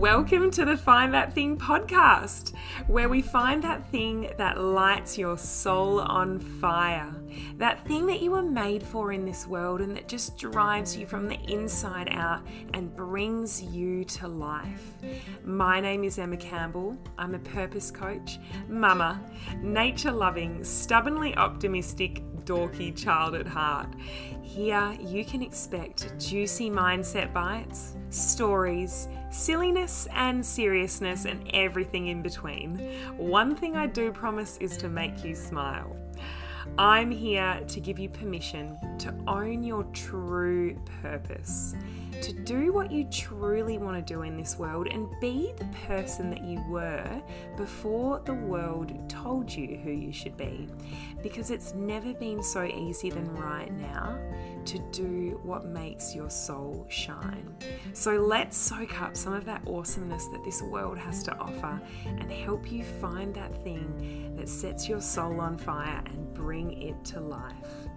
Welcome to the Find That Thing podcast, where we find that thing that lights your soul on fire. That thing that you were made for in this world and that just drives you from the inside out and brings you to life. My name is Emma Campbell. I'm a purpose coach, mama, nature loving, stubbornly optimistic, dorky child at heart. Here you can expect juicy mindset bites, stories, silliness and seriousness, and everything in between. One thing I do promise is to make you smile. I'm here to give you permission to own your true purpose, to do what you truly want to do in this world, and be the person that you were before the world told you who you should be. Because it's never been so easy than right now to do what makes your soul shine. So let's soak up some of that awesomeness that this world has to offer and help you find that thing that sets your soul on fire and bring it to life.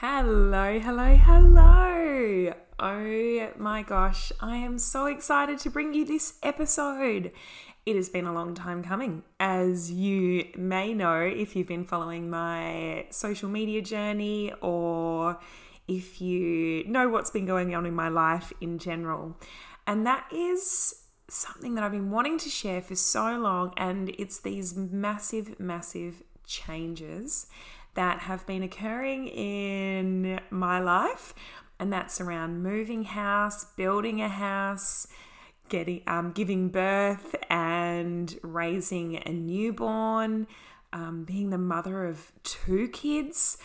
Hello, hello, hello. Oh my gosh, I am so excited to bring you this episode it has been a long time coming. As you may know, if you've been following my social media journey or if you know what's been going on in my life in general. And that is something that I've been wanting to share for so long, and it's these massive, massive changes that have been occurring in my life, and that's around moving house, building a house, getting um, giving birth and raising a newborn, um, being the mother of two kids,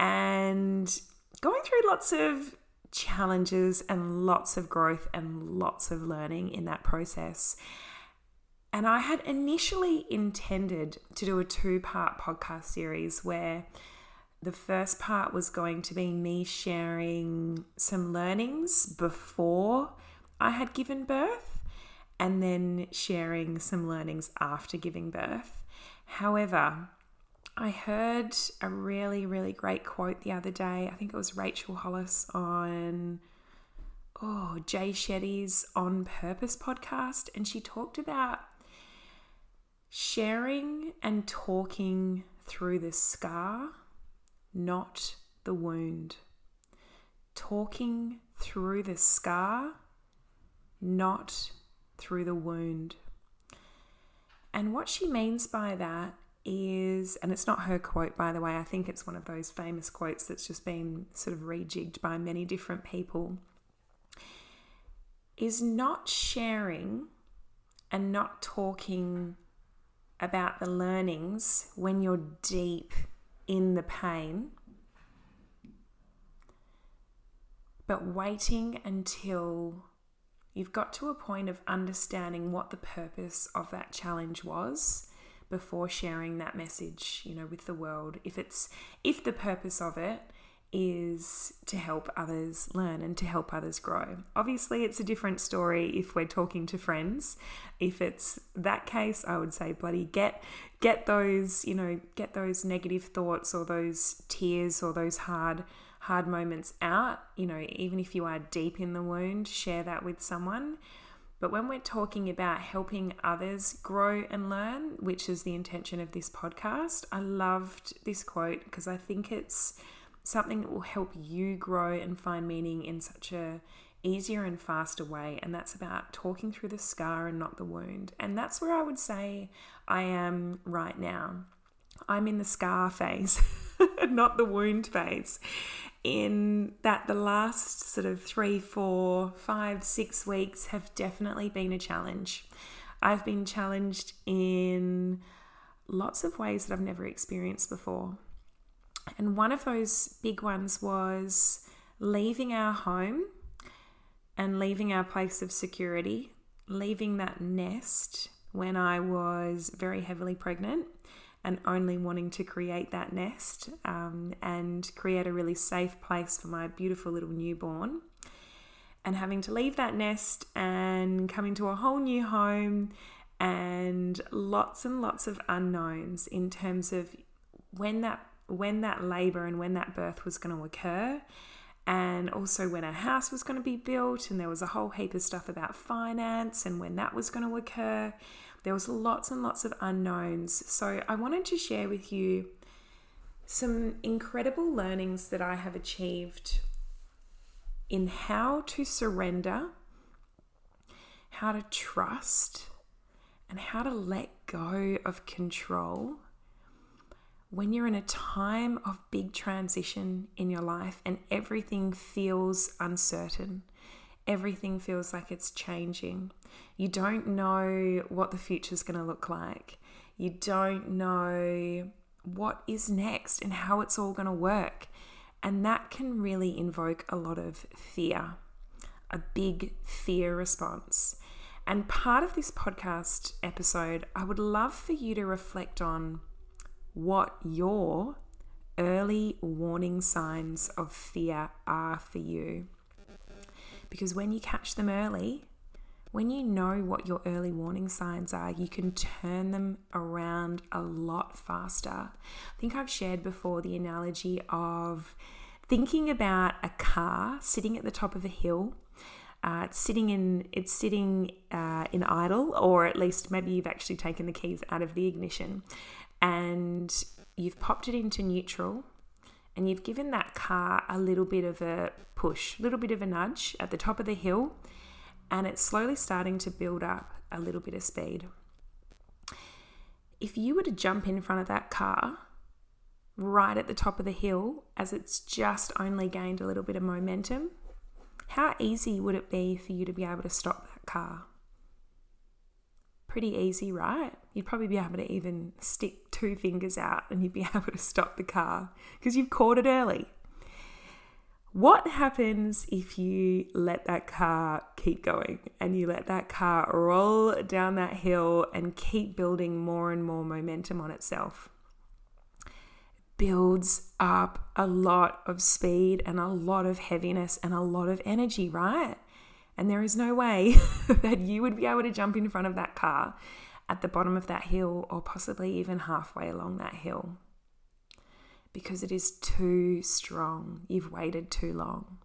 and going through lots of challenges and lots of growth and lots of learning in that process. And I had initially intended to do a two part podcast series where the first part was going to be me sharing some learnings before I had given birth and then sharing some learnings after giving birth. However, I heard a really, really great quote the other day. I think it was Rachel Hollis on oh Jay Shetty's On Purpose podcast, and she talked about sharing and talking through the scar, not the wound. Talking through the scar, not through the wound. And what she means by that is, and it's not her quote, by the way, I think it's one of those famous quotes that's just been sort of rejigged by many different people, is not sharing and not talking about the learnings when you're deep in the pain, but waiting until You've got to a point of understanding what the purpose of that challenge was before sharing that message, you know, with the world. If it's if the purpose of it is to help others learn and to help others grow. Obviously, it's a different story if we're talking to friends. If it's that case, I would say bloody get get those, you know, get those negative thoughts or those tears or those hard hard moments out, you know, even if you are deep in the wound, share that with someone. But when we're talking about helping others grow and learn, which is the intention of this podcast, I loved this quote because I think it's something that will help you grow and find meaning in such a easier and faster way and that's about talking through the scar and not the wound. And that's where I would say I am right now. I'm in the scar phase, not the wound phase in that the last sort of three, four, five, six weeks have definitely been a challenge. I've been challenged in lots of ways that I've never experienced before. And one of those big ones was leaving our home and leaving our place of security, leaving that nest when I was very heavily pregnant and only wanting to create that nest um, and create a really safe place for my beautiful little newborn. And having to leave that nest and coming to a whole new home and lots and lots of unknowns in terms of when that when that labor and when that birth was going to occur and also when a house was going to be built, and there was a whole heap of stuff about finance and when that was going to occur. There was lots and lots of unknowns. So I wanted to share with you some incredible learnings that I have achieved in how to surrender, how to trust, and how to let go of control when you're in a time of big transition in your life and everything feels uncertain, everything feels like it's changing. You don't know what the future's going to look like. You don't know what is next and how it's all going to work. And that can really invoke a lot of fear, a big fear response. And part of this podcast episode, I would love for you to reflect on what your early warning signs of fear are for you. Because when you catch them early, when you know what your early warning signs are, you can turn them around a lot faster. I think I've shared before the analogy of thinking about a car sitting at the top of a hill. Uh, it's sitting in it's sitting uh, in idle, or at least maybe you've actually taken the keys out of the ignition, and you've popped it into neutral and you've given that car a little bit of a push, a little bit of a nudge at the top of the hill, and it's slowly starting to build up a little bit of speed. If you were to jump in front of that car right at the top of the hill as it's just only gained a little bit of momentum, how easy would it be for you to be able to stop that car? Pretty easy, right? You'd probably be able to even stick two fingers out and you'd be able to stop the car because you've caught it early. What happens if you let that car keep going and you let that car roll down that hill and keep building more and more momentum on itself? builds up a lot of speed and a lot of heaviness and a lot of energy, right? And there is no way that you would be able to jump in front of that car at the bottom of that hill or possibly even halfway along that hill because it is too strong. You've waited too long.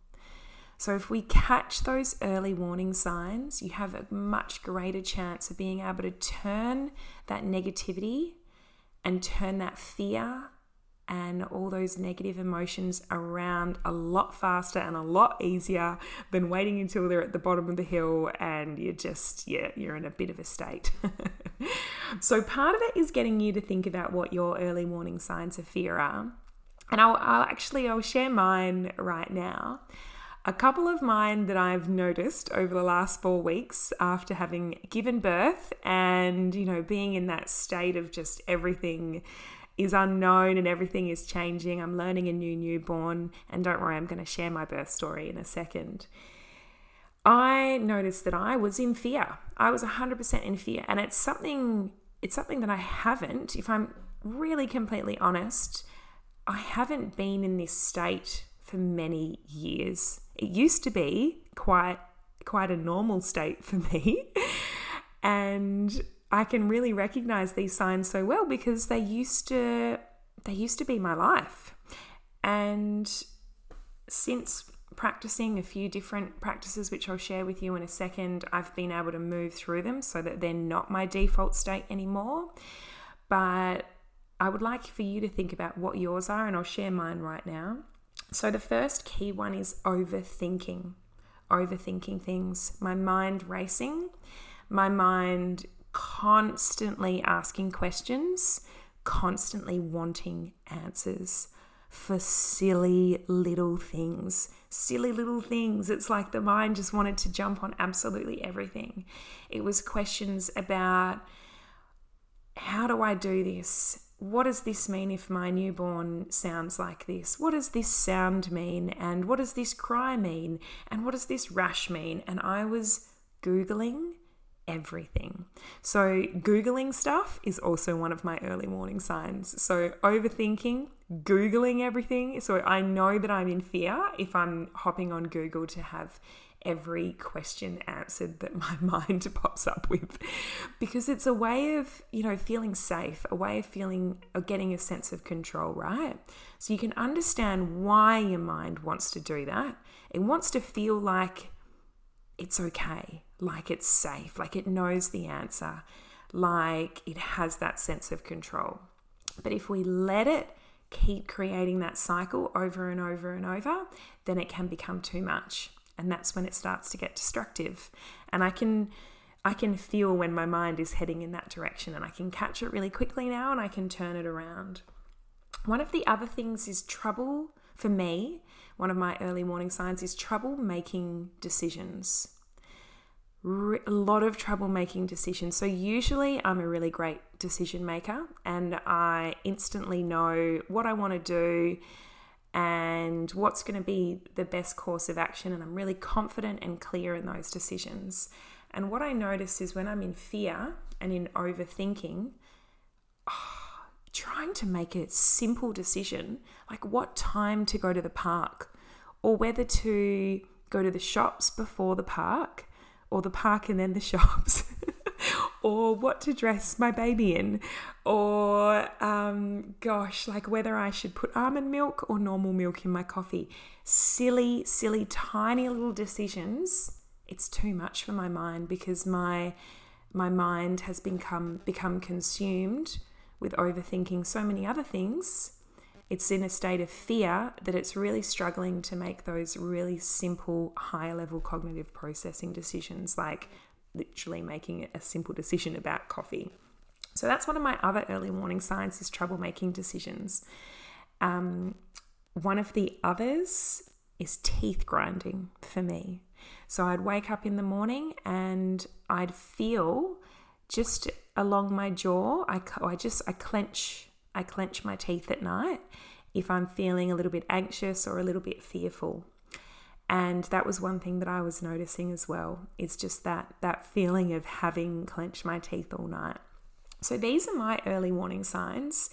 So, if we catch those early warning signs, you have a much greater chance of being able to turn that negativity and turn that fear and all those negative emotions around a lot faster and a lot easier than waiting until they're at the bottom of the hill and you're just, yeah, you're in a bit of a state. so, part of it is getting you to think about what your early warning signs of fear are. And I'll, I'll actually I'll share mine right now. A couple of mine that I've noticed over the last four weeks after having given birth and, you know, being in that state of just everything is unknown and everything is changing. I'm learning a new newborn, and don't worry, I'm going to share my birth story in a second. I noticed that I was in fear. I was 100% in fear, and it's something it's something that I haven't, if I'm really completely honest, I haven't been in this state for many years. It used to be quite quite a normal state for me. and I can really recognize these signs so well because they used to they used to be my life. And since practicing a few different practices which I'll share with you in a second, I've been able to move through them so that they're not my default state anymore. But I would like for you to think about what yours are and I'll share mine right now. So the first key one is overthinking. Overthinking things, my mind racing, my mind constantly asking questions, constantly wanting answers for silly little things. Silly little things. It's like the mind just wanted to jump on absolutely everything. It was questions about how do I do this? What does this mean if my newborn sounds like this? What does this sound mean? And what does this cry mean? And what does this rash mean? And I was Googling everything. So, Googling stuff is also one of my early warning signs. So, overthinking, Googling everything. So, I know that I'm in fear if I'm hopping on Google to have every question answered that my mind pops up with because it's a way of, you know, feeling safe, a way of feeling or getting a sense of control, right? So you can understand why your mind wants to do that. It wants to feel like it's okay, like it's safe, like it knows the answer, like it has that sense of control. But if we let it keep creating that cycle over and over and over, then it can become too much. And that's when it starts to get destructive. And I can I can feel when my mind is heading in that direction and I can catch it really quickly now and I can turn it around. One of the other things is trouble for me. One of my early warning signs is trouble making decisions a lot of trouble making decisions. So, usually, I'm a really great decision maker and I instantly know what I want to do and what's going to be the best course of action. And I'm really confident and clear in those decisions. And what I notice is when I'm in fear and in overthinking, oh, trying to make a simple decision like what time to go to the park or whether to go to the shops before the park or the park and then the shops, or what to dress my baby in, or um, gosh, like whether I should put almond milk or normal milk in my coffee. Silly, silly, tiny little decisions. It's too much for my mind because my my mind has become become consumed with overthinking so many other things it's in a state of fear that it's really struggling to make those really simple, higher level cognitive processing decisions, like literally making a simple decision about coffee. So that's one of my other early warning signs is trouble making decisions. Um, one of the others is teeth grinding for me. So I'd wake up in the morning and I'd feel just along my jaw, I, I just I clench I clench my teeth at night if I'm feeling a little bit anxious or a little bit fearful. And that was one thing that I was noticing as well. It's just that that feeling of having clenched my teeth all night. So these are my early warning signs.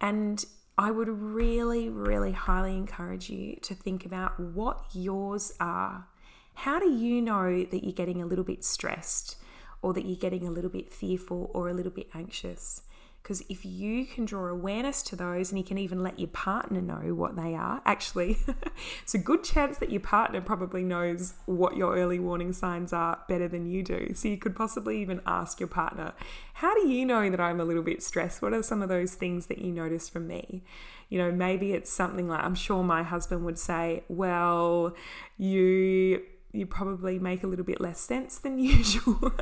And I would really, really highly encourage you to think about what yours are. How do you know that you're getting a little bit stressed or that you're getting a little bit fearful or a little bit anxious? Because if you can draw awareness to those and you can even let your partner know what they are, actually, it's a good chance that your partner probably knows what your early warning signs are better than you do. So you could possibly even ask your partner, How do you know that I'm a little bit stressed? What are some of those things that you notice from me? You know, maybe it's something like I'm sure my husband would say, Well, you you probably make a little bit less sense than usual.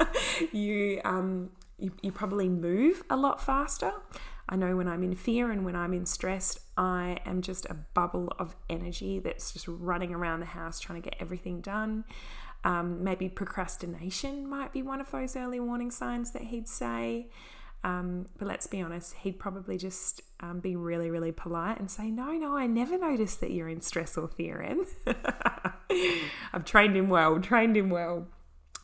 you um, you, you probably move a lot faster. I know when I'm in fear and when I'm in stress, I am just a bubble of energy that's just running around the house trying to get everything done. Um, maybe procrastination might be one of those early warning signs that he'd say. Um, but let's be honest, he'd probably just um, be really, really polite and say, No, no, I never noticed that you're in stress or fear. I've trained him well, trained him well.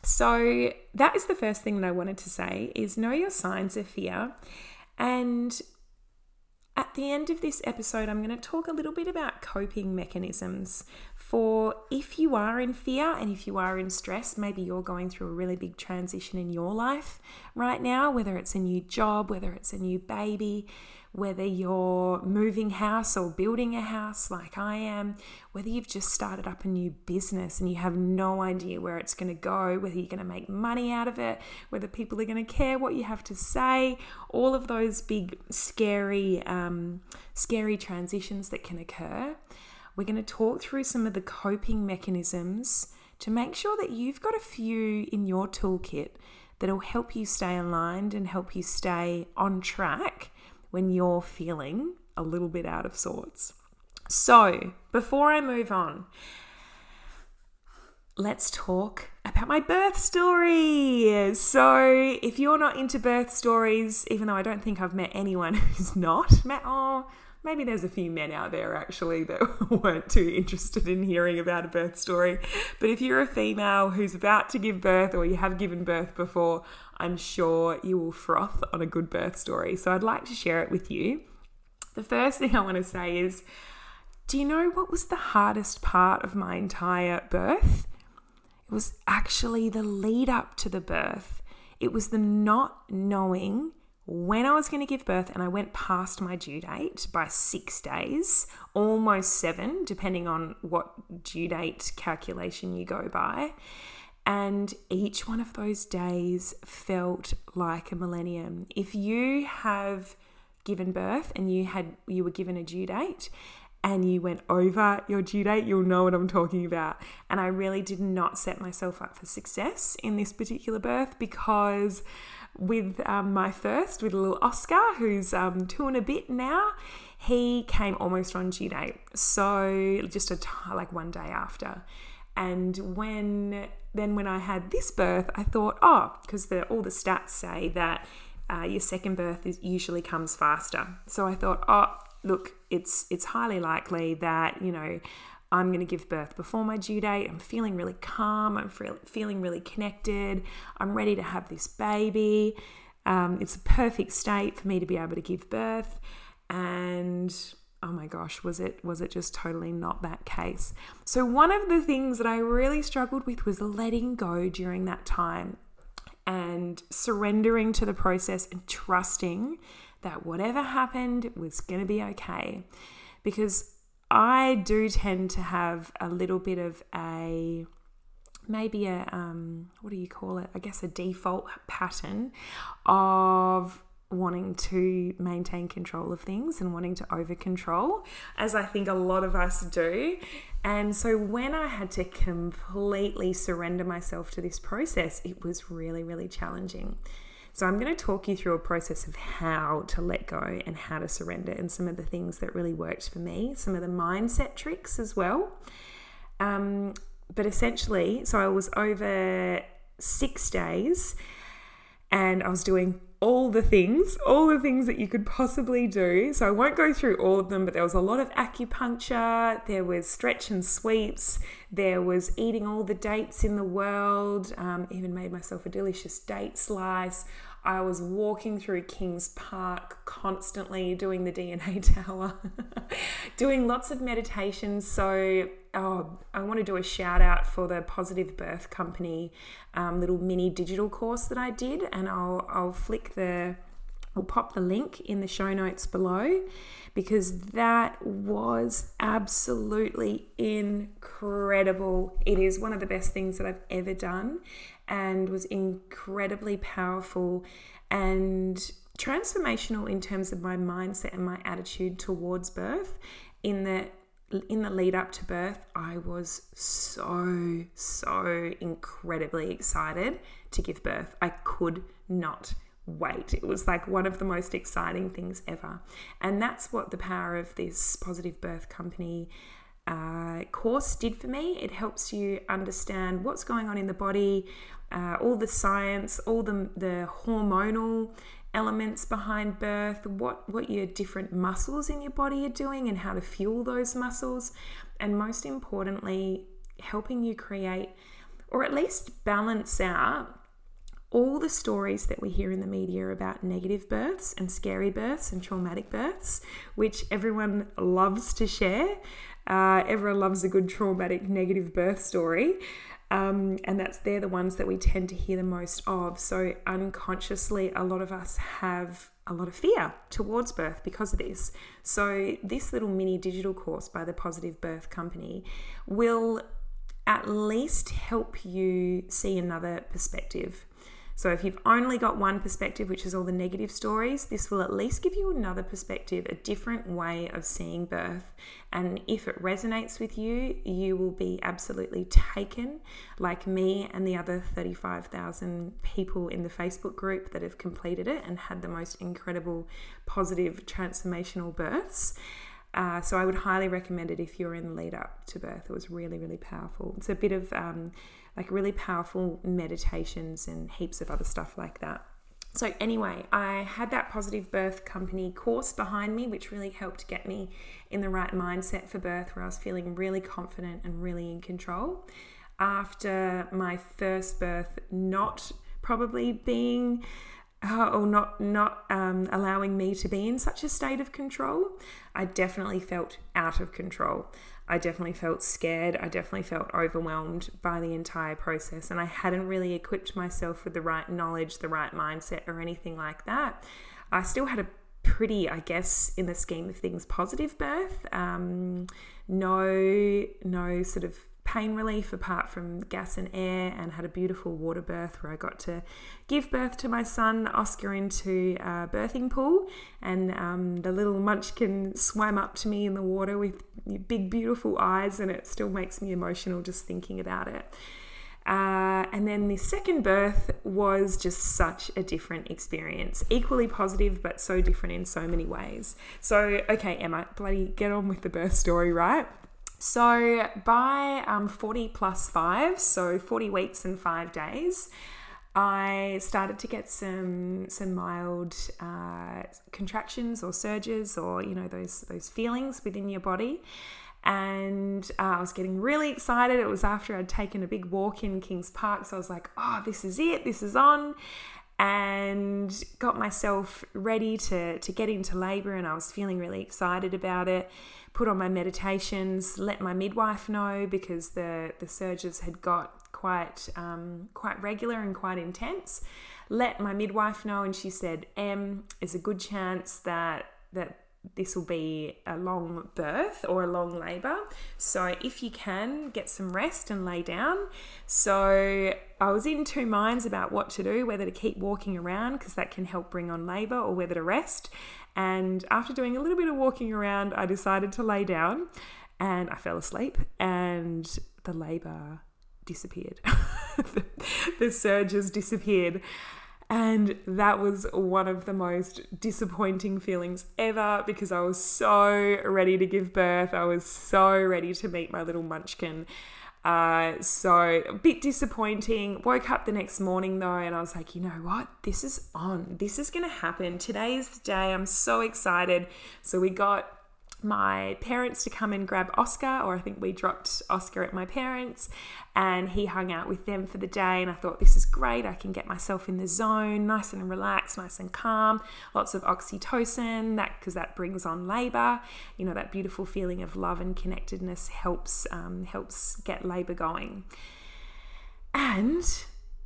So that is the first thing that I wanted to say is know your signs of fear. And at the end of this episode, I'm going to talk a little bit about coping mechanisms for if you are in fear and if you are in stress, maybe you're going through a really big transition in your life right now, whether it's a new job, whether it's a new baby, whether you're moving house or building a house like I am, whether you've just started up a new business and you have no idea where it's going to go, whether you're going to make money out of it, whether people are going to care what you have to say, all of those big, scary, um, scary transitions that can occur. We're going to talk through some of the coping mechanisms to make sure that you've got a few in your toolkit that'll help you stay aligned and help you stay on track when you're feeling a little bit out of sorts. So, before I move on, let's talk about my birth story. So, if you're not into birth stories, even though I don't think I've met anyone who's not, met, oh, maybe there's a few men out there actually that weren't too interested in hearing about a birth story. But if you're a female who's about to give birth or you have given birth before, I'm sure you will froth on a good birth story. So I'd like to share it with you. The first thing I want to say is do you know what was the hardest part of my entire birth? It was actually the lead up to the birth. It was the not knowing when I was going to give birth, and I went past my due date by six days, almost seven, depending on what due date calculation you go by. And each one of those days felt like a millennium. If you have given birth and you had you were given a due date and you went over your due date, you'll know what I'm talking about. And I really did not set myself up for success in this particular birth because with um, my first, with little Oscar, who's um, two and a bit now, he came almost on due date. So just a t- like one day after. And when then when I had this birth, I thought, oh, because all the stats say that uh, your second birth is usually comes faster. So I thought, oh, look, it's it's highly likely that you know I'm going to give birth before my due date. I'm feeling really calm. I'm feeling really connected. I'm ready to have this baby. Um, it's a perfect state for me to be able to give birth. And oh my gosh, was it was it just totally not that case? So one of the things that I really struggled with was letting go during that time and surrendering to the process and trusting that whatever happened was going to be okay. Because I do tend to have a little bit of a maybe a um, what do you call it? I guess a default pattern of wanting to maintain control of things and wanting to over control, as I think a lot of us do. And so when I had to completely surrender myself to this process, it was really, really challenging. So I'm going to talk you through a process of how to let go and how to surrender and some of the things that really worked for me, some of the mindset tricks as well. Um, but essentially, so I was over six days and I was doing all the things, all the things that you could possibly do. So I won't go through all of them, but there was a lot of acupuncture, there was stretch and sweeps, there was eating all the dates in the world, um, even made myself a delicious date slice. I was walking through Kings Park constantly doing the DNA tower, doing lots of meditations. So, oh, I want to do a shout out for the Positive Birth Company um, little mini digital course that I did, and I'll, I'll flick the, I'll pop the link in the show notes below because that was absolutely incredible. It is one of the best things that I've ever done and was incredibly powerful and transformational in terms of my mindset and my attitude towards birth in the in the lead up to birth I was so so incredibly excited to give birth. I could not wait. It was like one of the most exciting things ever. And that's what the power of this positive birth company uh, course did for me. It helps you understand what's going on in the body, uh, all the science, all the, the hormonal elements behind birth, what, what your different muscles in your body are doing, and how to fuel those muscles. And most importantly, helping you create or at least balance out all the stories that we hear in the media about negative births and scary births and traumatic births, which everyone loves to share. Uh, everyone loves a good traumatic negative birth story. Um, and that's they're the ones that we tend to hear the most of. So unconsciously, a lot of us have a lot of fear towards birth because of this. So this little mini digital course by the Positive Birth Company will at least help you see another perspective so, if you've only got one perspective, which is all the negative stories, this will at least give you another perspective, a different way of seeing birth. And if it resonates with you, you will be absolutely taken, like me and the other 35,000 people in the Facebook group that have completed it and had the most incredible, positive, transformational births. Uh, so I would highly recommend it if you're in the lead up to birth. It was really, really powerful. It's a bit of um, like really powerful meditations and heaps of other stuff like that. So, anyway, I had that positive birth company course behind me, which really helped get me in the right mindset for birth, where I was feeling really confident and really in control. After my first birth, not probably being uh, or not not um, allowing me to be in such a state of control. I definitely felt out of control. I definitely felt scared. I definitely felt overwhelmed by the entire process, and I hadn't really equipped myself with the right knowledge, the right mindset, or anything like that. I still had a pretty, I guess, in the scheme of things, positive birth. Um, no, no sort of pain relief apart from gas and air, and had a beautiful water birth where I got to give birth to my son Oscar into a birthing pool, and um, the little munchkin swam up to me in the water with big, beautiful eyes, and it still makes me emotional just thinking about it. Uh, and then the second birth was just such a different experience, equally positive, but so different in so many ways. So, okay, Emma, bloody get on with the birth story, right? So, by um, 40 plus five, so 40 weeks and five days, I started to get some some mild uh, contractions or surges or you know those those feelings within your body, and uh, I was getting really excited. It was after I'd taken a big walk in Kings Park, so I was like, "Oh, this is it! This is on!" And got myself ready to to get into labour, and I was feeling really excited about it. Put on my meditations, let my midwife know because the the surges had got quite um, quite regular and quite intense. Let my midwife know, and she said, M, there's a good chance that that this will be a long birth or a long labor. So, if you can, get some rest and lay down. So, I was in two minds about what to do whether to keep walking around because that can help bring on labor or whether to rest. And after doing a little bit of walking around, I decided to lay down and I fell asleep, and the labor disappeared. the, the surges disappeared. And that was one of the most disappointing feelings ever because I was so ready to give birth. I was so ready to meet my little munchkin. Uh, so a bit disappointing. Woke up the next morning though, and I was like, you know what? This is on. This is going to happen. Today is the day. I'm so excited. So we got my parents to come and grab Oscar, or I think we dropped Oscar at my parents, and he hung out with them for the day. And I thought, this is great. I can get myself in the zone, nice and relaxed, nice and calm. Lots of oxytocin, that because that brings on labor. You know, that beautiful feeling of love and connectedness helps um, helps get labor going. And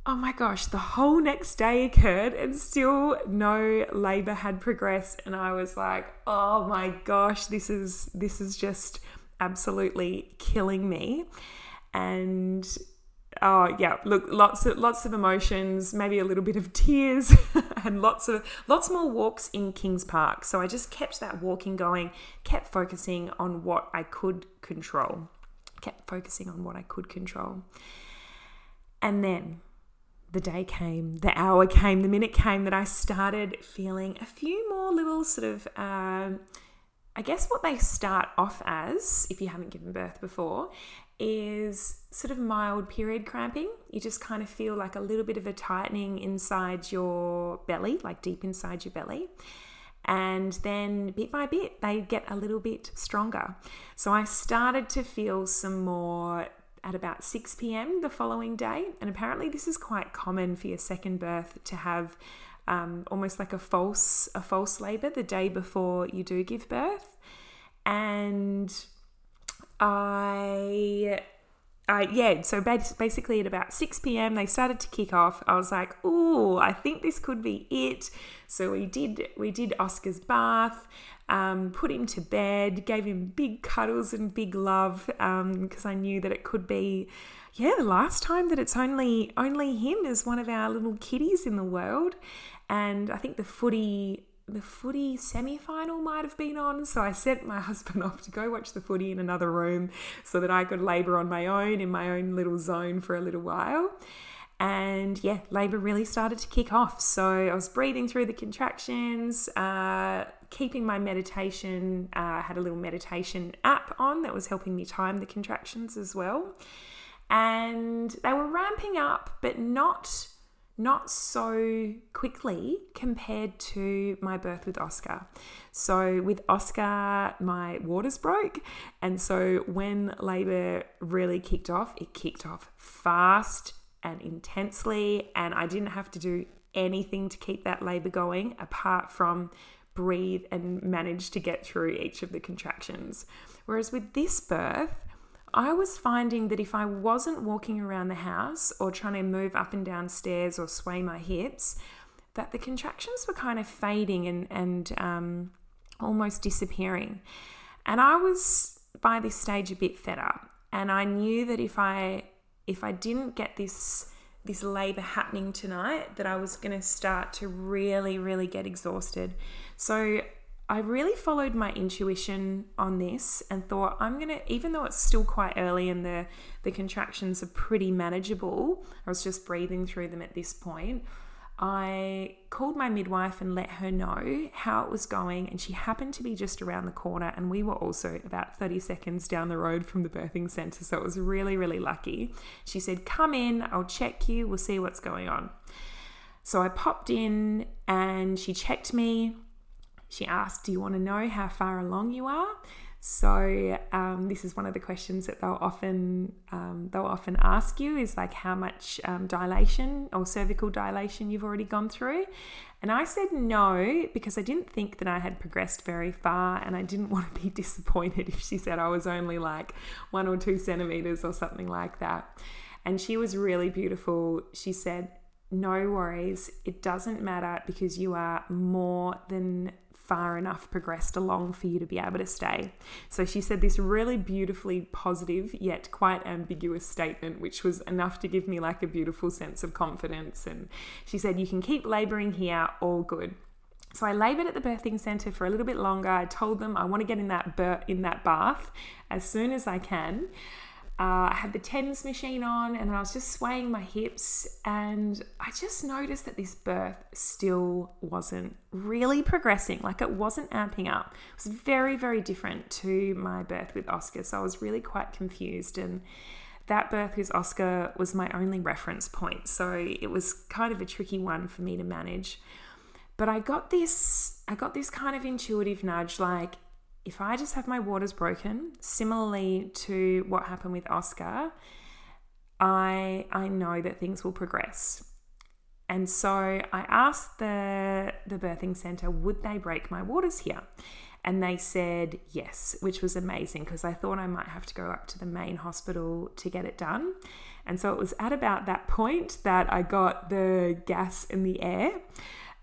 oh my gosh, the whole next day occurred and still no labor had progressed. And I was like, oh my gosh, this is this is just absolutely killing me. And oh yeah, look, lots of lots of emotions, maybe a little bit of tears, and lots of lots more walks in Kings Park. So I just kept that walking going, kept focusing on what I could control, kept focusing on what I could control. And then the day came, the hour came, the minute came that I started feeling a few more little sort of, um, I guess what they start off as, if you haven't given birth before, is sort of mild period cramping. You just kind of feel like a little bit of a tightening inside your belly, like deep inside your belly. And then bit by bit, they get a little bit stronger. So I started to feel some more at about 6 p.m. the following day. And apparently, this is quite common for your second birth to have um, almost like a false a false labor the day before you do give birth. And I uh, yeah, so basically at about 6 p.m. they started to kick off. I was like, "Oh, I think this could be it." So we did we did Oscar's bath, um, put him to bed, gave him big cuddles and big love because um, I knew that it could be, yeah, the last time that it's only only him as one of our little kitties in the world. And I think the footy the footy semi final might have been on. So I sent my husband off to go watch the footy in another room so that I could labour on my own in my own little zone for a little while. And yeah, labour really started to kick off. So I was breathing through the contractions, uh, keeping my meditation. Uh, I had a little meditation app on that was helping me time the contractions as well. And they were ramping up, but not not so quickly compared to my birth with Oscar. So, with Oscar, my waters broke. And so, when labor really kicked off, it kicked off fast and intensely. And I didn't have to do anything to keep that labor going apart from breathe and manage to get through each of the contractions. Whereas with this birth, I was finding that if I wasn't walking around the house or trying to move up and down stairs or sway my hips, that the contractions were kind of fading and, and um, almost disappearing. And I was by this stage a bit fed up. And I knew that if I if I didn't get this this labor happening tonight, that I was going to start to really, really get exhausted. So I really followed my intuition on this and thought I'm going to even though it's still quite early and the the contractions are pretty manageable. I was just breathing through them at this point. I called my midwife and let her know how it was going, and she happened to be just around the corner, and we were also about 30 seconds down the road from the birthing center, so it was really, really lucky. She said, Come in, I'll check you, we'll see what's going on. So I popped in and she checked me. She asked, Do you want to know how far along you are? So um, this is one of the questions that they'll often um, they'll often ask you is like how much um, dilation or cervical dilation you've already gone through, and I said no because I didn't think that I had progressed very far, and I didn't want to be disappointed if she said I was only like one or two centimeters or something like that. And she was really beautiful. She said, "No worries, it doesn't matter because you are more than." Far enough progressed along for you to be able to stay. So she said this really beautifully positive yet quite ambiguous statement, which was enough to give me like a beautiful sense of confidence. And she said, You can keep laboring here, all good. So I labored at the birthing center for a little bit longer. I told them I want to get in that bir- in that bath as soon as I can. Uh, I had the TENS machine on and I was just swaying my hips, and I just noticed that this birth still wasn't really progressing. Like it wasn't amping up. It was very, very different to my birth with Oscar. So I was really quite confused. And that birth with Oscar was my only reference point. So it was kind of a tricky one for me to manage. But I got this, I got this kind of intuitive nudge like, if I just have my waters broken, similarly to what happened with Oscar, I I know that things will progress. And so I asked the the birthing center, would they break my waters here? And they said yes, which was amazing because I thought I might have to go up to the main hospital to get it done. And so it was at about that point that I got the gas in the air.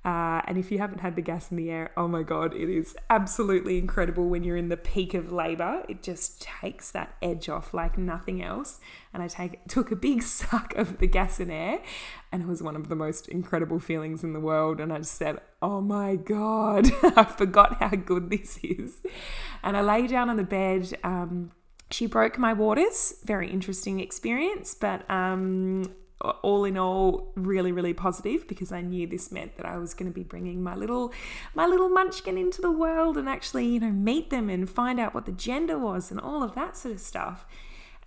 Uh, and if you haven't had the gas in the air, oh my God, it is absolutely incredible when you're in the peak of labor. It just takes that edge off like nothing else. And I take, took a big suck of the gas and air, and it was one of the most incredible feelings in the world. And I just said, oh my God, I forgot how good this is. And I lay down on the bed. Um, she broke my waters. Very interesting experience, but um, all in all really really positive because I knew this meant that I was going to be bringing my little my little munchkin into the world and actually you know meet them and find out what the gender was and all of that sort of stuff.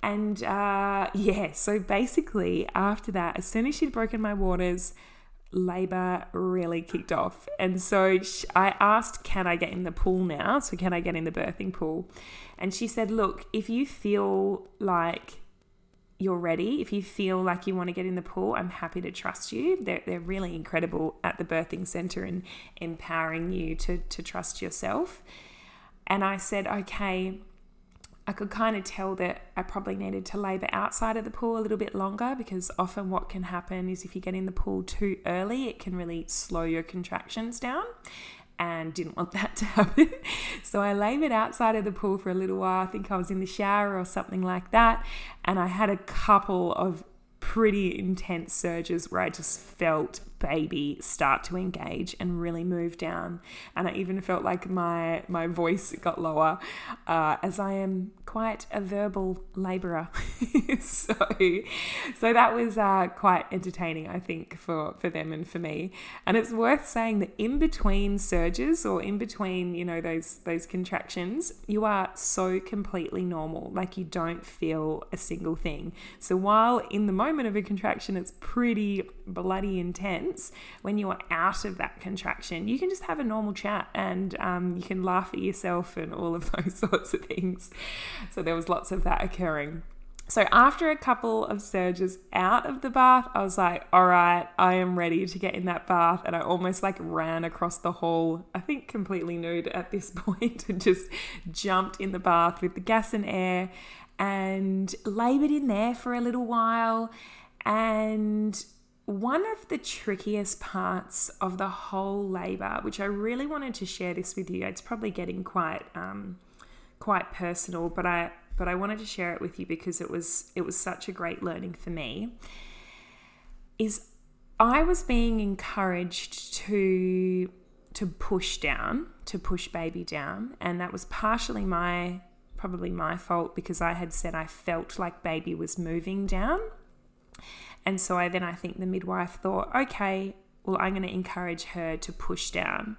And uh, yeah so basically after that as soon as she'd broken my waters labor really kicked off. And so I asked can I get in the pool now? So can I get in the birthing pool? And she said look if you feel like you're ready, if you feel like you want to get in the pool, I'm happy to trust you. They're, they're really incredible at the birthing center and empowering you to, to trust yourself. And I said, okay, I could kind of tell that I probably needed to labor outside of the pool a little bit longer because often what can happen is if you get in the pool too early, it can really slow your contractions down and didn't want that to happen. so I labored outside of the pool for a little while. I think I was in the shower or something like that. And I had a couple of pretty intense surges where I just felt baby start to engage and really move down. And I even felt like my my voice got lower, uh, as I am quite a verbal labourer. so so that was uh, quite entertaining, I think, for for them and for me. And it's worth saying that in between surges or in between, you know, those those contractions, you are so completely normal. Like you don't feel a single thing. So while in the moment of a contraction, it's pretty bloody intense, when you are out of that contraction, you can just have a normal chat and um, you can laugh at yourself and all of those sorts of things. So there was lots of that occurring. So after a couple of surges out of the bath, I was like, all right, I am ready to get in that bath. And I almost like ran across the hall, I think completely nude at this point, and just jumped in the bath with the gas and air and labored in there for a little while. And one of the trickiest parts of the whole labor, which I really wanted to share this with you, it's probably getting quite um, quite personal, but I but I wanted to share it with you because it was it was such a great learning for me. Is I was being encouraged to to push down, to push baby down, and that was partially my probably my fault because I had said I felt like baby was moving down. And so I then I think the midwife thought, okay, well I'm going to encourage her to push down.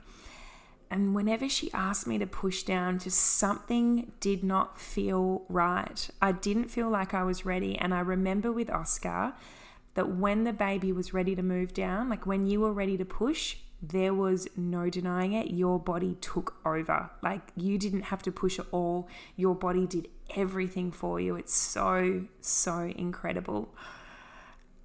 And whenever she asked me to push down, just something did not feel right. I didn't feel like I was ready. And I remember with Oscar that when the baby was ready to move down, like when you were ready to push, there was no denying it. Your body took over. Like you didn't have to push at all. Your body did everything for you. It's so, so incredible.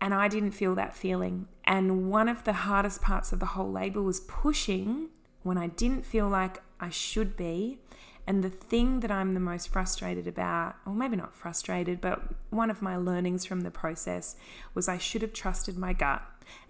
And I didn't feel that feeling. And one of the hardest parts of the whole labor was pushing when I didn't feel like I should be. And the thing that I'm the most frustrated about, or maybe not frustrated, but one of my learnings from the process was I should have trusted my gut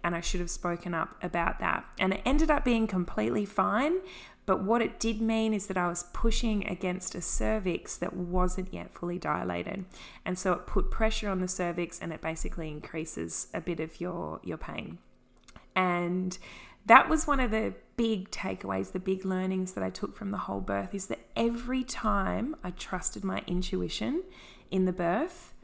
and I should have spoken up about that. And it ended up being completely fine. But what it did mean is that I was pushing against a cervix that wasn't yet fully dilated. And so it put pressure on the cervix and it basically increases a bit of your, your pain. And that was one of the big takeaways, the big learnings that I took from the whole birth is that every time I trusted my intuition in the birth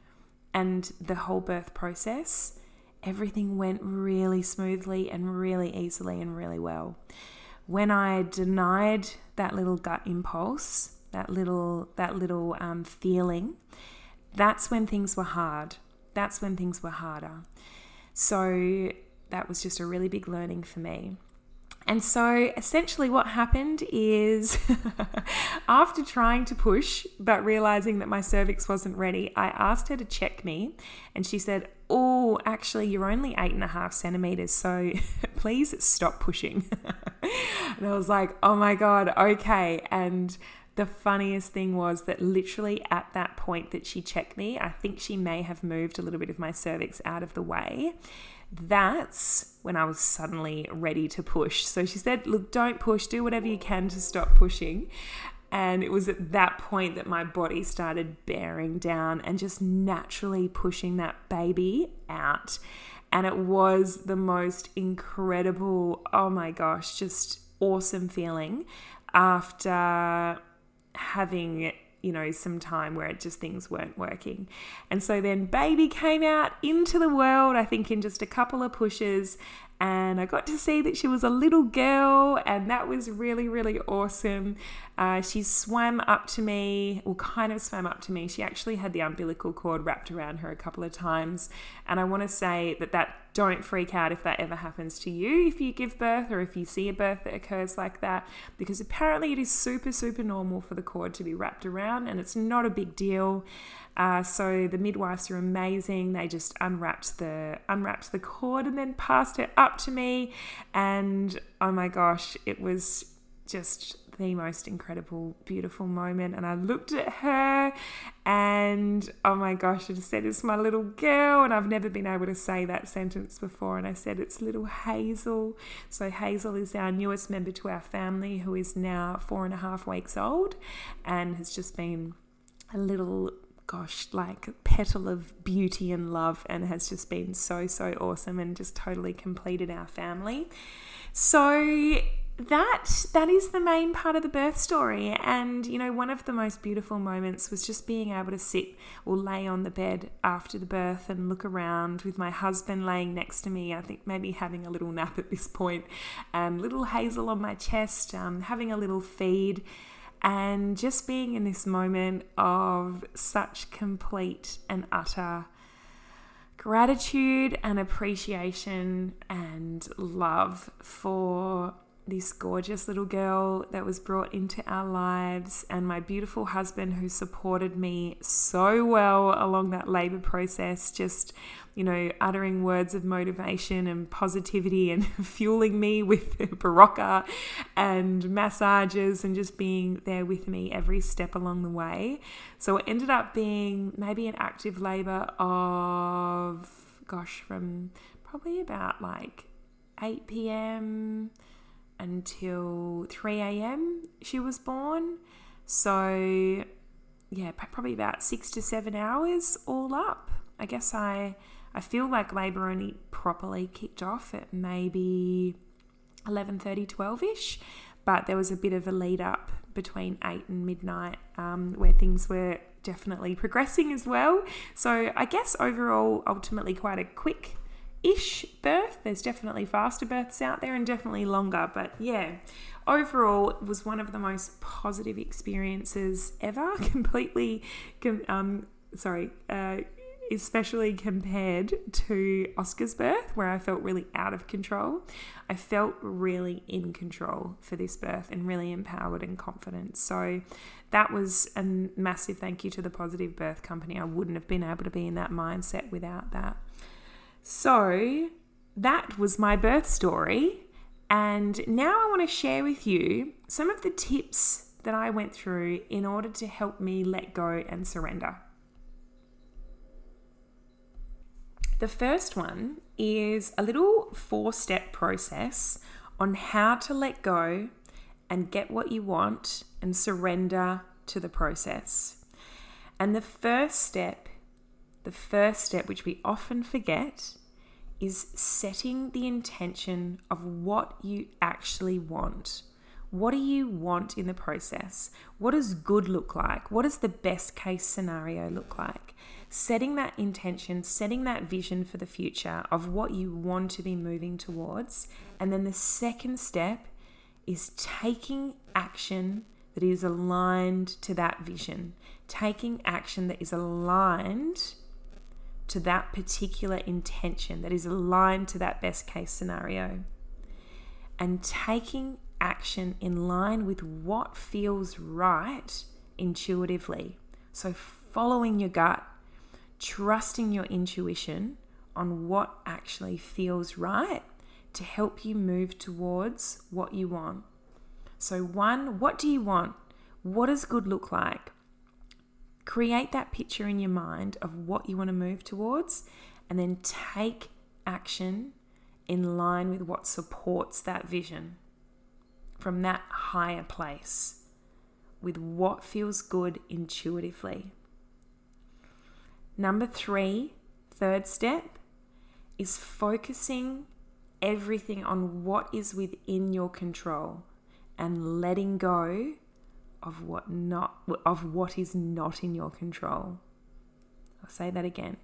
and the whole birth process, everything went really smoothly and really easily and really well. When I denied that little gut impulse, that little that little um, feeling, that's when things were hard. That's when things were harder. So that was just a really big learning for me. And so essentially, what happened is after trying to push but realizing that my cervix wasn't ready, I asked her to check me, and she said, Oh, actually, you're only eight and a half centimeters, so please stop pushing. and I was like, Oh my God, okay. And the funniest thing was that literally at that point that she checked me, I think she may have moved a little bit of my cervix out of the way that's when I was suddenly ready to push. So she said, Look, don't push, do whatever you can to stop pushing. And it was at that point that my body started bearing down and just naturally pushing that baby out. And it was the most incredible, oh my gosh, just awesome feeling after having you know, some time where it just things weren't working. And so then baby came out into the world, I think in just a couple of pushes, and I got to see that she was a little girl, and that was really, really awesome. Uh, she swam up to me, or kind of swam up to me. She actually had the umbilical cord wrapped around her a couple of times, and I want to say that that don't freak out if that ever happens to you if you give birth or if you see a birth that occurs like that, because apparently it is super, super normal for the cord to be wrapped around, and it's not a big deal. Uh, so the midwives are amazing. They just unwrapped the unwrapped the cord and then passed it up to me, and oh my gosh, it was just the most incredible, beautiful moment. And I looked at her, and oh my gosh, I just said, It's my little girl. And I've never been able to say that sentence before. And I said, It's little Hazel. So, Hazel is our newest member to our family, who is now four and a half weeks old and has just been a little gosh, like a petal of beauty and love, and has just been so, so awesome and just totally completed our family. So, that that is the main part of the birth story and you know one of the most beautiful moments was just being able to sit or lay on the bed after the birth and look around with my husband laying next to me i think maybe having a little nap at this point and little hazel on my chest um, having a little feed and just being in this moment of such complete and utter gratitude and appreciation and love for this gorgeous little girl that was brought into our lives, and my beautiful husband who supported me so well along that labor process, just, you know, uttering words of motivation and positivity and fueling me with Berocca and massages and just being there with me every step along the way. So it ended up being maybe an active labor of, gosh, from probably about like 8 p.m until 3 a.m. she was born. So, yeah, probably about six to seven hours all up. I guess I I feel like labor only properly kicked off at maybe 11:30, 12ish, but there was a bit of a lead up between eight and midnight um, where things were definitely progressing as well. So I guess overall, ultimately, quite a quick ish birth. There's definitely faster births out there and definitely longer, but yeah, overall, it was one of the most positive experiences ever. Completely, um, sorry, uh, especially compared to Oscar's birth, where I felt really out of control. I felt really in control for this birth and really empowered and confident. So that was a massive thank you to the Positive Birth Company. I wouldn't have been able to be in that mindset without that. So that was my birth story. And now I want to share with you some of the tips that I went through in order to help me let go and surrender. The first one is a little four step process on how to let go and get what you want and surrender to the process. And the first step the first step, which we often forget, is setting the intention of what you actually want. What do you want in the process? What does good look like? What does the best case scenario look like? Setting that intention, setting that vision for the future of what you want to be moving towards. And then the second step is taking action that is aligned to that vision, taking action that is aligned to that particular intention that is aligned to that best case scenario and taking action in line with what feels right intuitively. So, following your gut, trusting your intuition on what actually feels right to help you move towards what you want. So, one, what do you want? What does good look like? Create that picture in your mind of what you want to move towards, and then take action in line with what supports that vision from that higher place with what feels good intuitively. Number three, third step, is focusing everything on what is within your control and letting go of what not of what is not in your control. I'll say that again.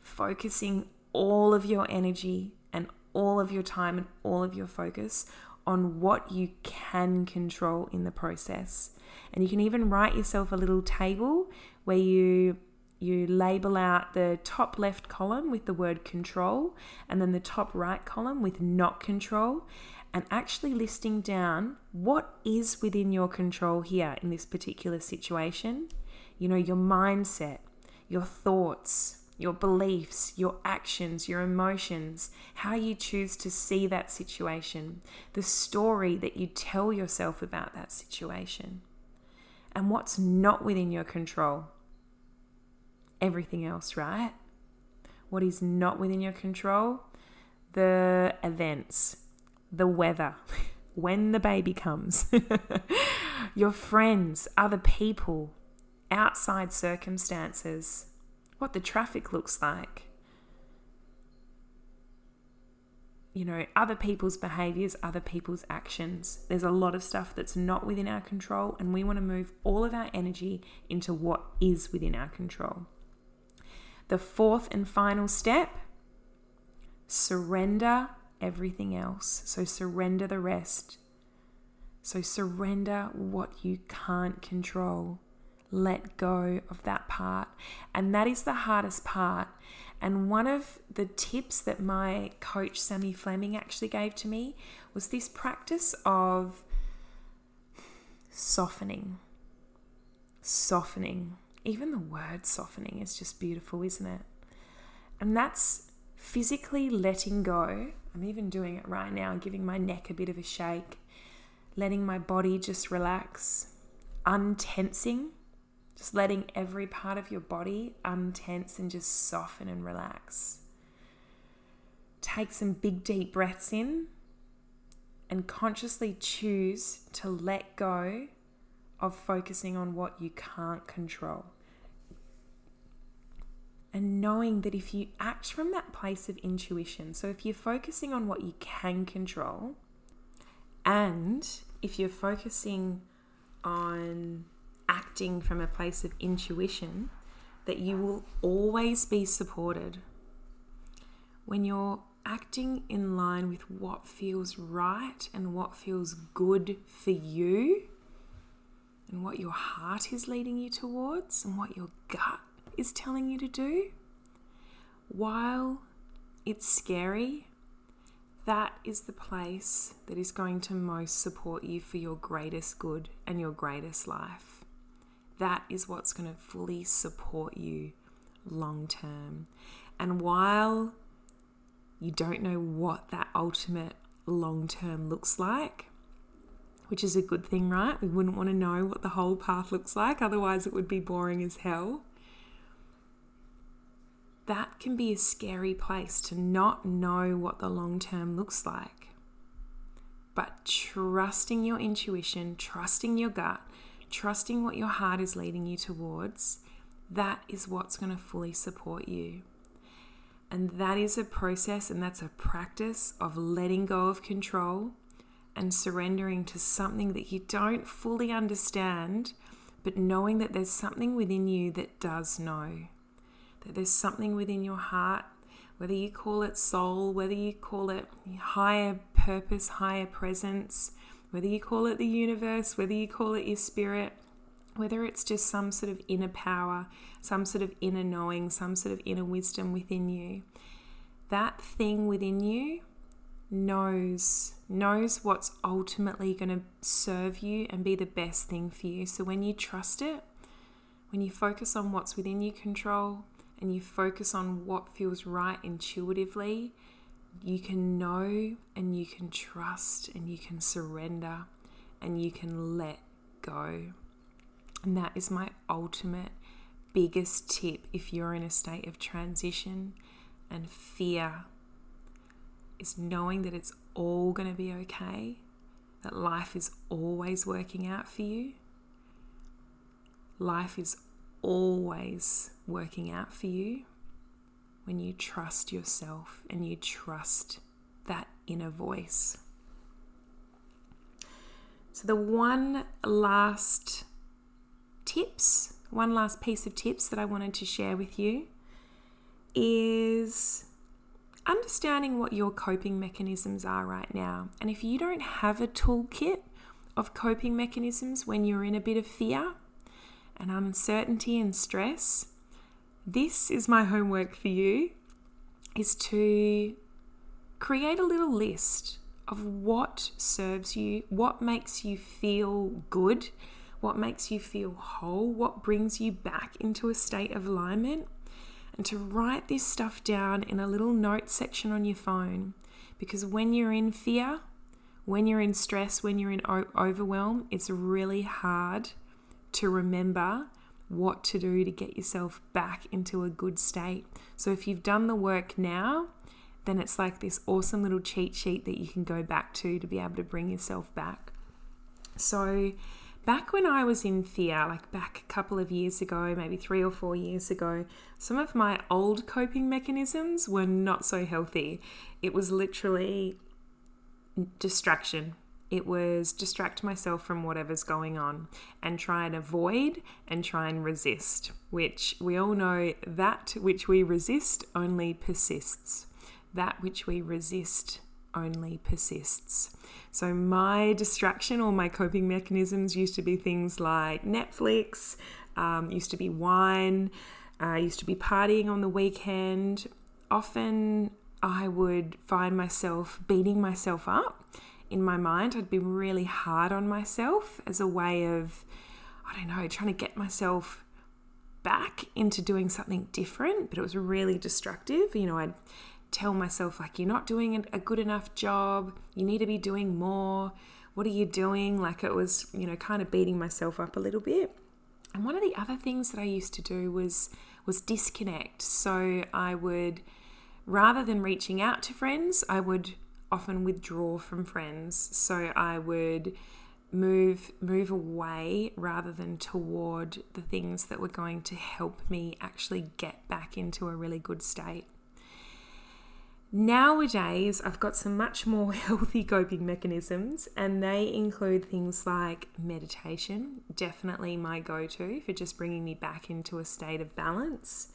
Focusing all of your energy and all of your time and all of your focus on what you can control in the process. And you can even write yourself a little table where you you label out the top left column with the word control and then the top right column with not control and actually listing down what is within your control here in this particular situation. You know, your mindset, your thoughts, your beliefs, your actions, your emotions, how you choose to see that situation, the story that you tell yourself about that situation, and what's not within your control. Everything else, right? What is not within your control? The events, the weather, when the baby comes, your friends, other people, outside circumstances, what the traffic looks like, you know, other people's behaviors, other people's actions. There's a lot of stuff that's not within our control, and we want to move all of our energy into what is within our control. The fourth and final step surrender everything else. So surrender the rest. So surrender what you can't control. let go of that part. And that is the hardest part. And one of the tips that my coach, Sammy Fleming, actually gave to me was this practice of softening. Softening. Even the word softening is just beautiful, isn't it? And that's physically letting go. I'm even doing it right now, giving my neck a bit of a shake, letting my body just relax, untensing just letting every part of your body untense and just soften and relax. Take some big, deep breaths in and consciously choose to let go of focusing on what you can't control. And knowing that if you act from that place of intuition, so if you're focusing on what you can control, and if you're focusing on acting from a place of intuition, that you will always be supported. When you're acting in line with what feels right and what feels good for you, and what your heart is leading you towards, and what your gut is telling you to do, while it's scary, that is the place that is going to most support you for your greatest good and your greatest life that is what's going to fully support you long term. And while you don't know what that ultimate long term looks like, which is a good thing, right? We wouldn't want to know what the whole path looks like, otherwise, it would be boring as hell. That can be a scary place to not know what the long term looks like. But trusting your intuition, trusting your gut, trusting what your heart is leading you towards, that is what's going to fully support you. And that is a process and that's a practice of letting go of control and surrendering to something that you don't fully understand, but knowing that there's something within you that does know. That there's something within your heart, whether you call it soul, whether you call it higher purpose, higher presence, whether you call it the universe, whether you call it your spirit, whether it's just some sort of inner power, some sort of inner knowing, some sort of inner wisdom within you, that thing within you knows knows what's ultimately going to serve you and be the best thing for you. So when you trust it, when you focus on what's within your control and you focus on what feels right intuitively, you can know and you can trust and you can surrender and you can let go. And that is my ultimate biggest tip if you're in a state of transition and fear is knowing that it's all going to be okay, that life is always working out for you. Life is always working out for you when you trust yourself and you trust that inner voice. So, the one last tips, one last piece of tips that I wanted to share with you is understanding what your coping mechanisms are right now. And if you don't have a toolkit of coping mechanisms when you're in a bit of fear and uncertainty and stress, this is my homework for you is to create a little list of what serves you, what makes you feel good, what makes you feel whole, what brings you back into a state of alignment, and to write this stuff down in a little note section on your phone. Because when you're in fear, when you're in stress, when you're in overwhelm, it's really hard to remember what to do to get yourself back into a good state. So if you've done the work now, then it's like this awesome little cheat sheet that you can go back to to be able to bring yourself back. So, back when I was in fear, like back a couple of years ago, maybe three or four years ago, some of my old coping mechanisms were not so healthy. It was literally distraction, it was distract myself from whatever's going on and try and avoid and try and resist, which we all know that which we resist only persists. That which we resist only persists. So, my distraction or my coping mechanisms used to be things like Netflix, um, used to be wine, uh, used to be partying on the weekend. Often I would find myself beating myself up in my mind. I'd be really hard on myself as a way of, I don't know, trying to get myself back into doing something different, but it was really destructive. You know, I'd tell myself, like, you're not doing a good enough job, you need to be doing more. What are you doing? Like, it was, you know, kind of beating myself up a little bit. And one of the other things that I used to do was was disconnect. So I would rather than reaching out to friends, I would often withdraw from friends. So I would move move away rather than toward the things that were going to help me actually get back into a really good state. Nowadays, I've got some much more healthy coping mechanisms, and they include things like meditation, definitely my go to for just bringing me back into a state of balance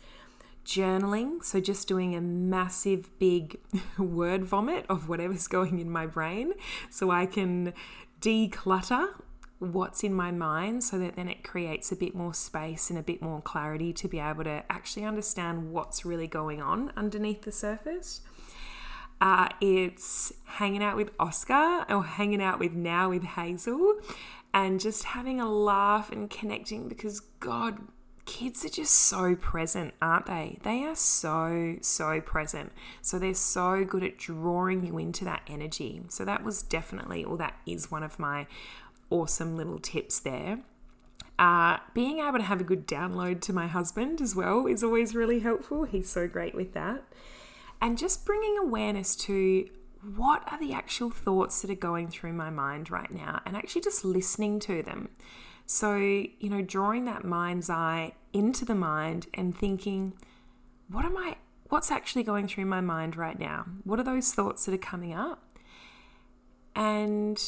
journaling, so just doing a massive big word vomit of whatever's going in my brain so I can declutter what's in my mind so that then it creates a bit more space and a bit more clarity to be able to actually understand what's really going on underneath the surface. Uh, it's hanging out with Oscar or hanging out with now with Hazel and just having a laugh and connecting because God kids are just so present, aren't they? They are so, so present. So they're so good at drawing you into that energy. So that was definitely, or that is one of my awesome little tips there. Uh, being able to have a good download to my husband as well is always really helpful. He's so great with that. And just bringing awareness to what are the actual thoughts that are going through my mind right now and actually just listening to them. So, you know, drawing that mind's eye into the mind and thinking, what am I, what's actually going through my mind right now? What are those thoughts that are coming up? And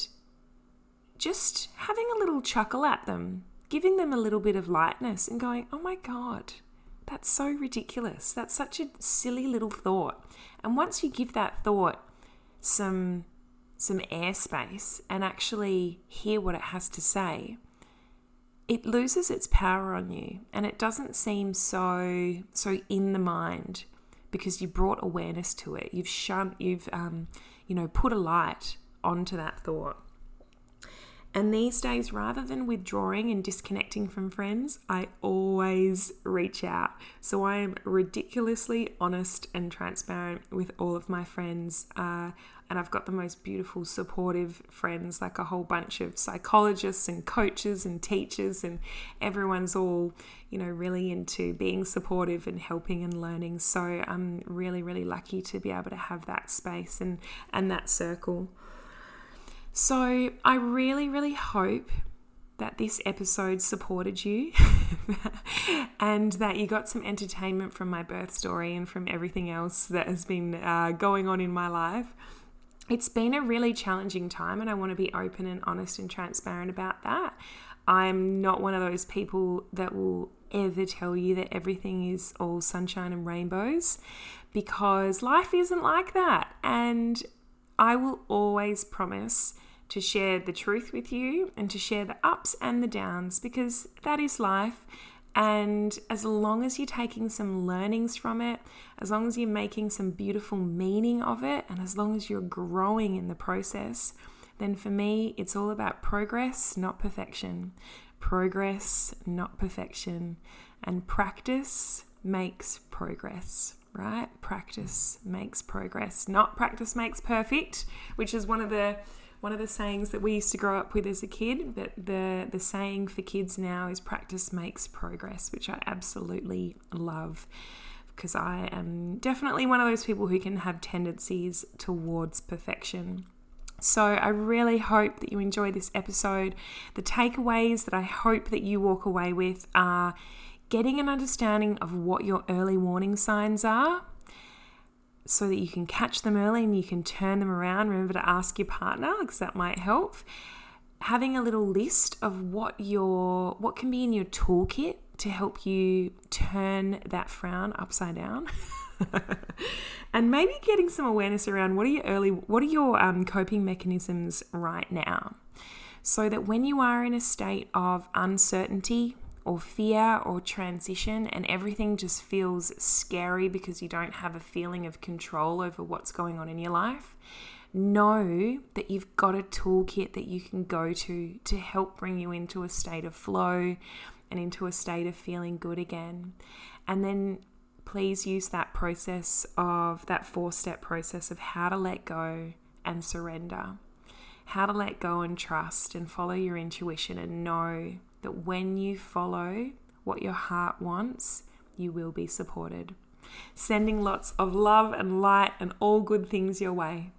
just having a little chuckle at them, giving them a little bit of lightness and going, oh my God, that's so ridiculous. That's such a silly little thought. And once you give that thought some some airspace and actually hear what it has to say, it loses its power on you and it doesn't seem so so in the mind because you brought awareness to it. You've shun you've um, you know put a light onto that thought and these days, rather than withdrawing and disconnecting from friends, I always reach out. So I am ridiculously honest and transparent with all of my friends. Uh, and I've got the most beautiful, supportive friends, like a whole bunch of psychologists and coaches and teachers, and everyone's all, you know, really into being supportive and helping and learning. So I'm really, really lucky to be able to have that space and, and that circle. So I really, really hope that this episode supported you and that you got some entertainment from my birth story and from everything else that has been uh, going on in my life. It's been a really challenging time, and I want to be open and honest and transparent about that. I'm not one of those people that will ever tell you that everything is all sunshine and rainbows because life isn't like that. And I will always promise to share the truth with you and to share the ups and the downs because that is life. And as long as you're taking some learnings from it, as long as you're making some beautiful meaning of it, and as long as you're growing in the process, then for me, it's all about progress, not perfection. Progress, not perfection. And practice makes progress, right? Practice makes progress. Not practice makes perfect, which is one of the one of the sayings that we used to grow up with as a kid, but the, the saying for kids now is practice makes progress, which I absolutely love because I am definitely one of those people who can have tendencies towards perfection. So, I really hope that you enjoy this episode. The takeaways that I hope that you walk away with are getting an understanding of what your early warning signs are so that you can catch them early and you can turn them around. Remember to ask your partner because that might help. Having a little list of what your what can be in your toolkit to help you turn that frown upside down. and maybe getting some awareness around what are your early what are your um, coping mechanisms right now so that when you are in a state of uncertainty or fear or transition and everything just feels scary because you don't have a feeling of control over what's going on in your life, know that you've got a toolkit that you can go to to help bring you into a state of flow and into a state of feeling good again. And then please use that process of that four step process of how to let go and surrender, how to let go and trust and follow your intuition and know that when you follow what your heart wants, you will be supported. Sending lots of love and light and all good things your way.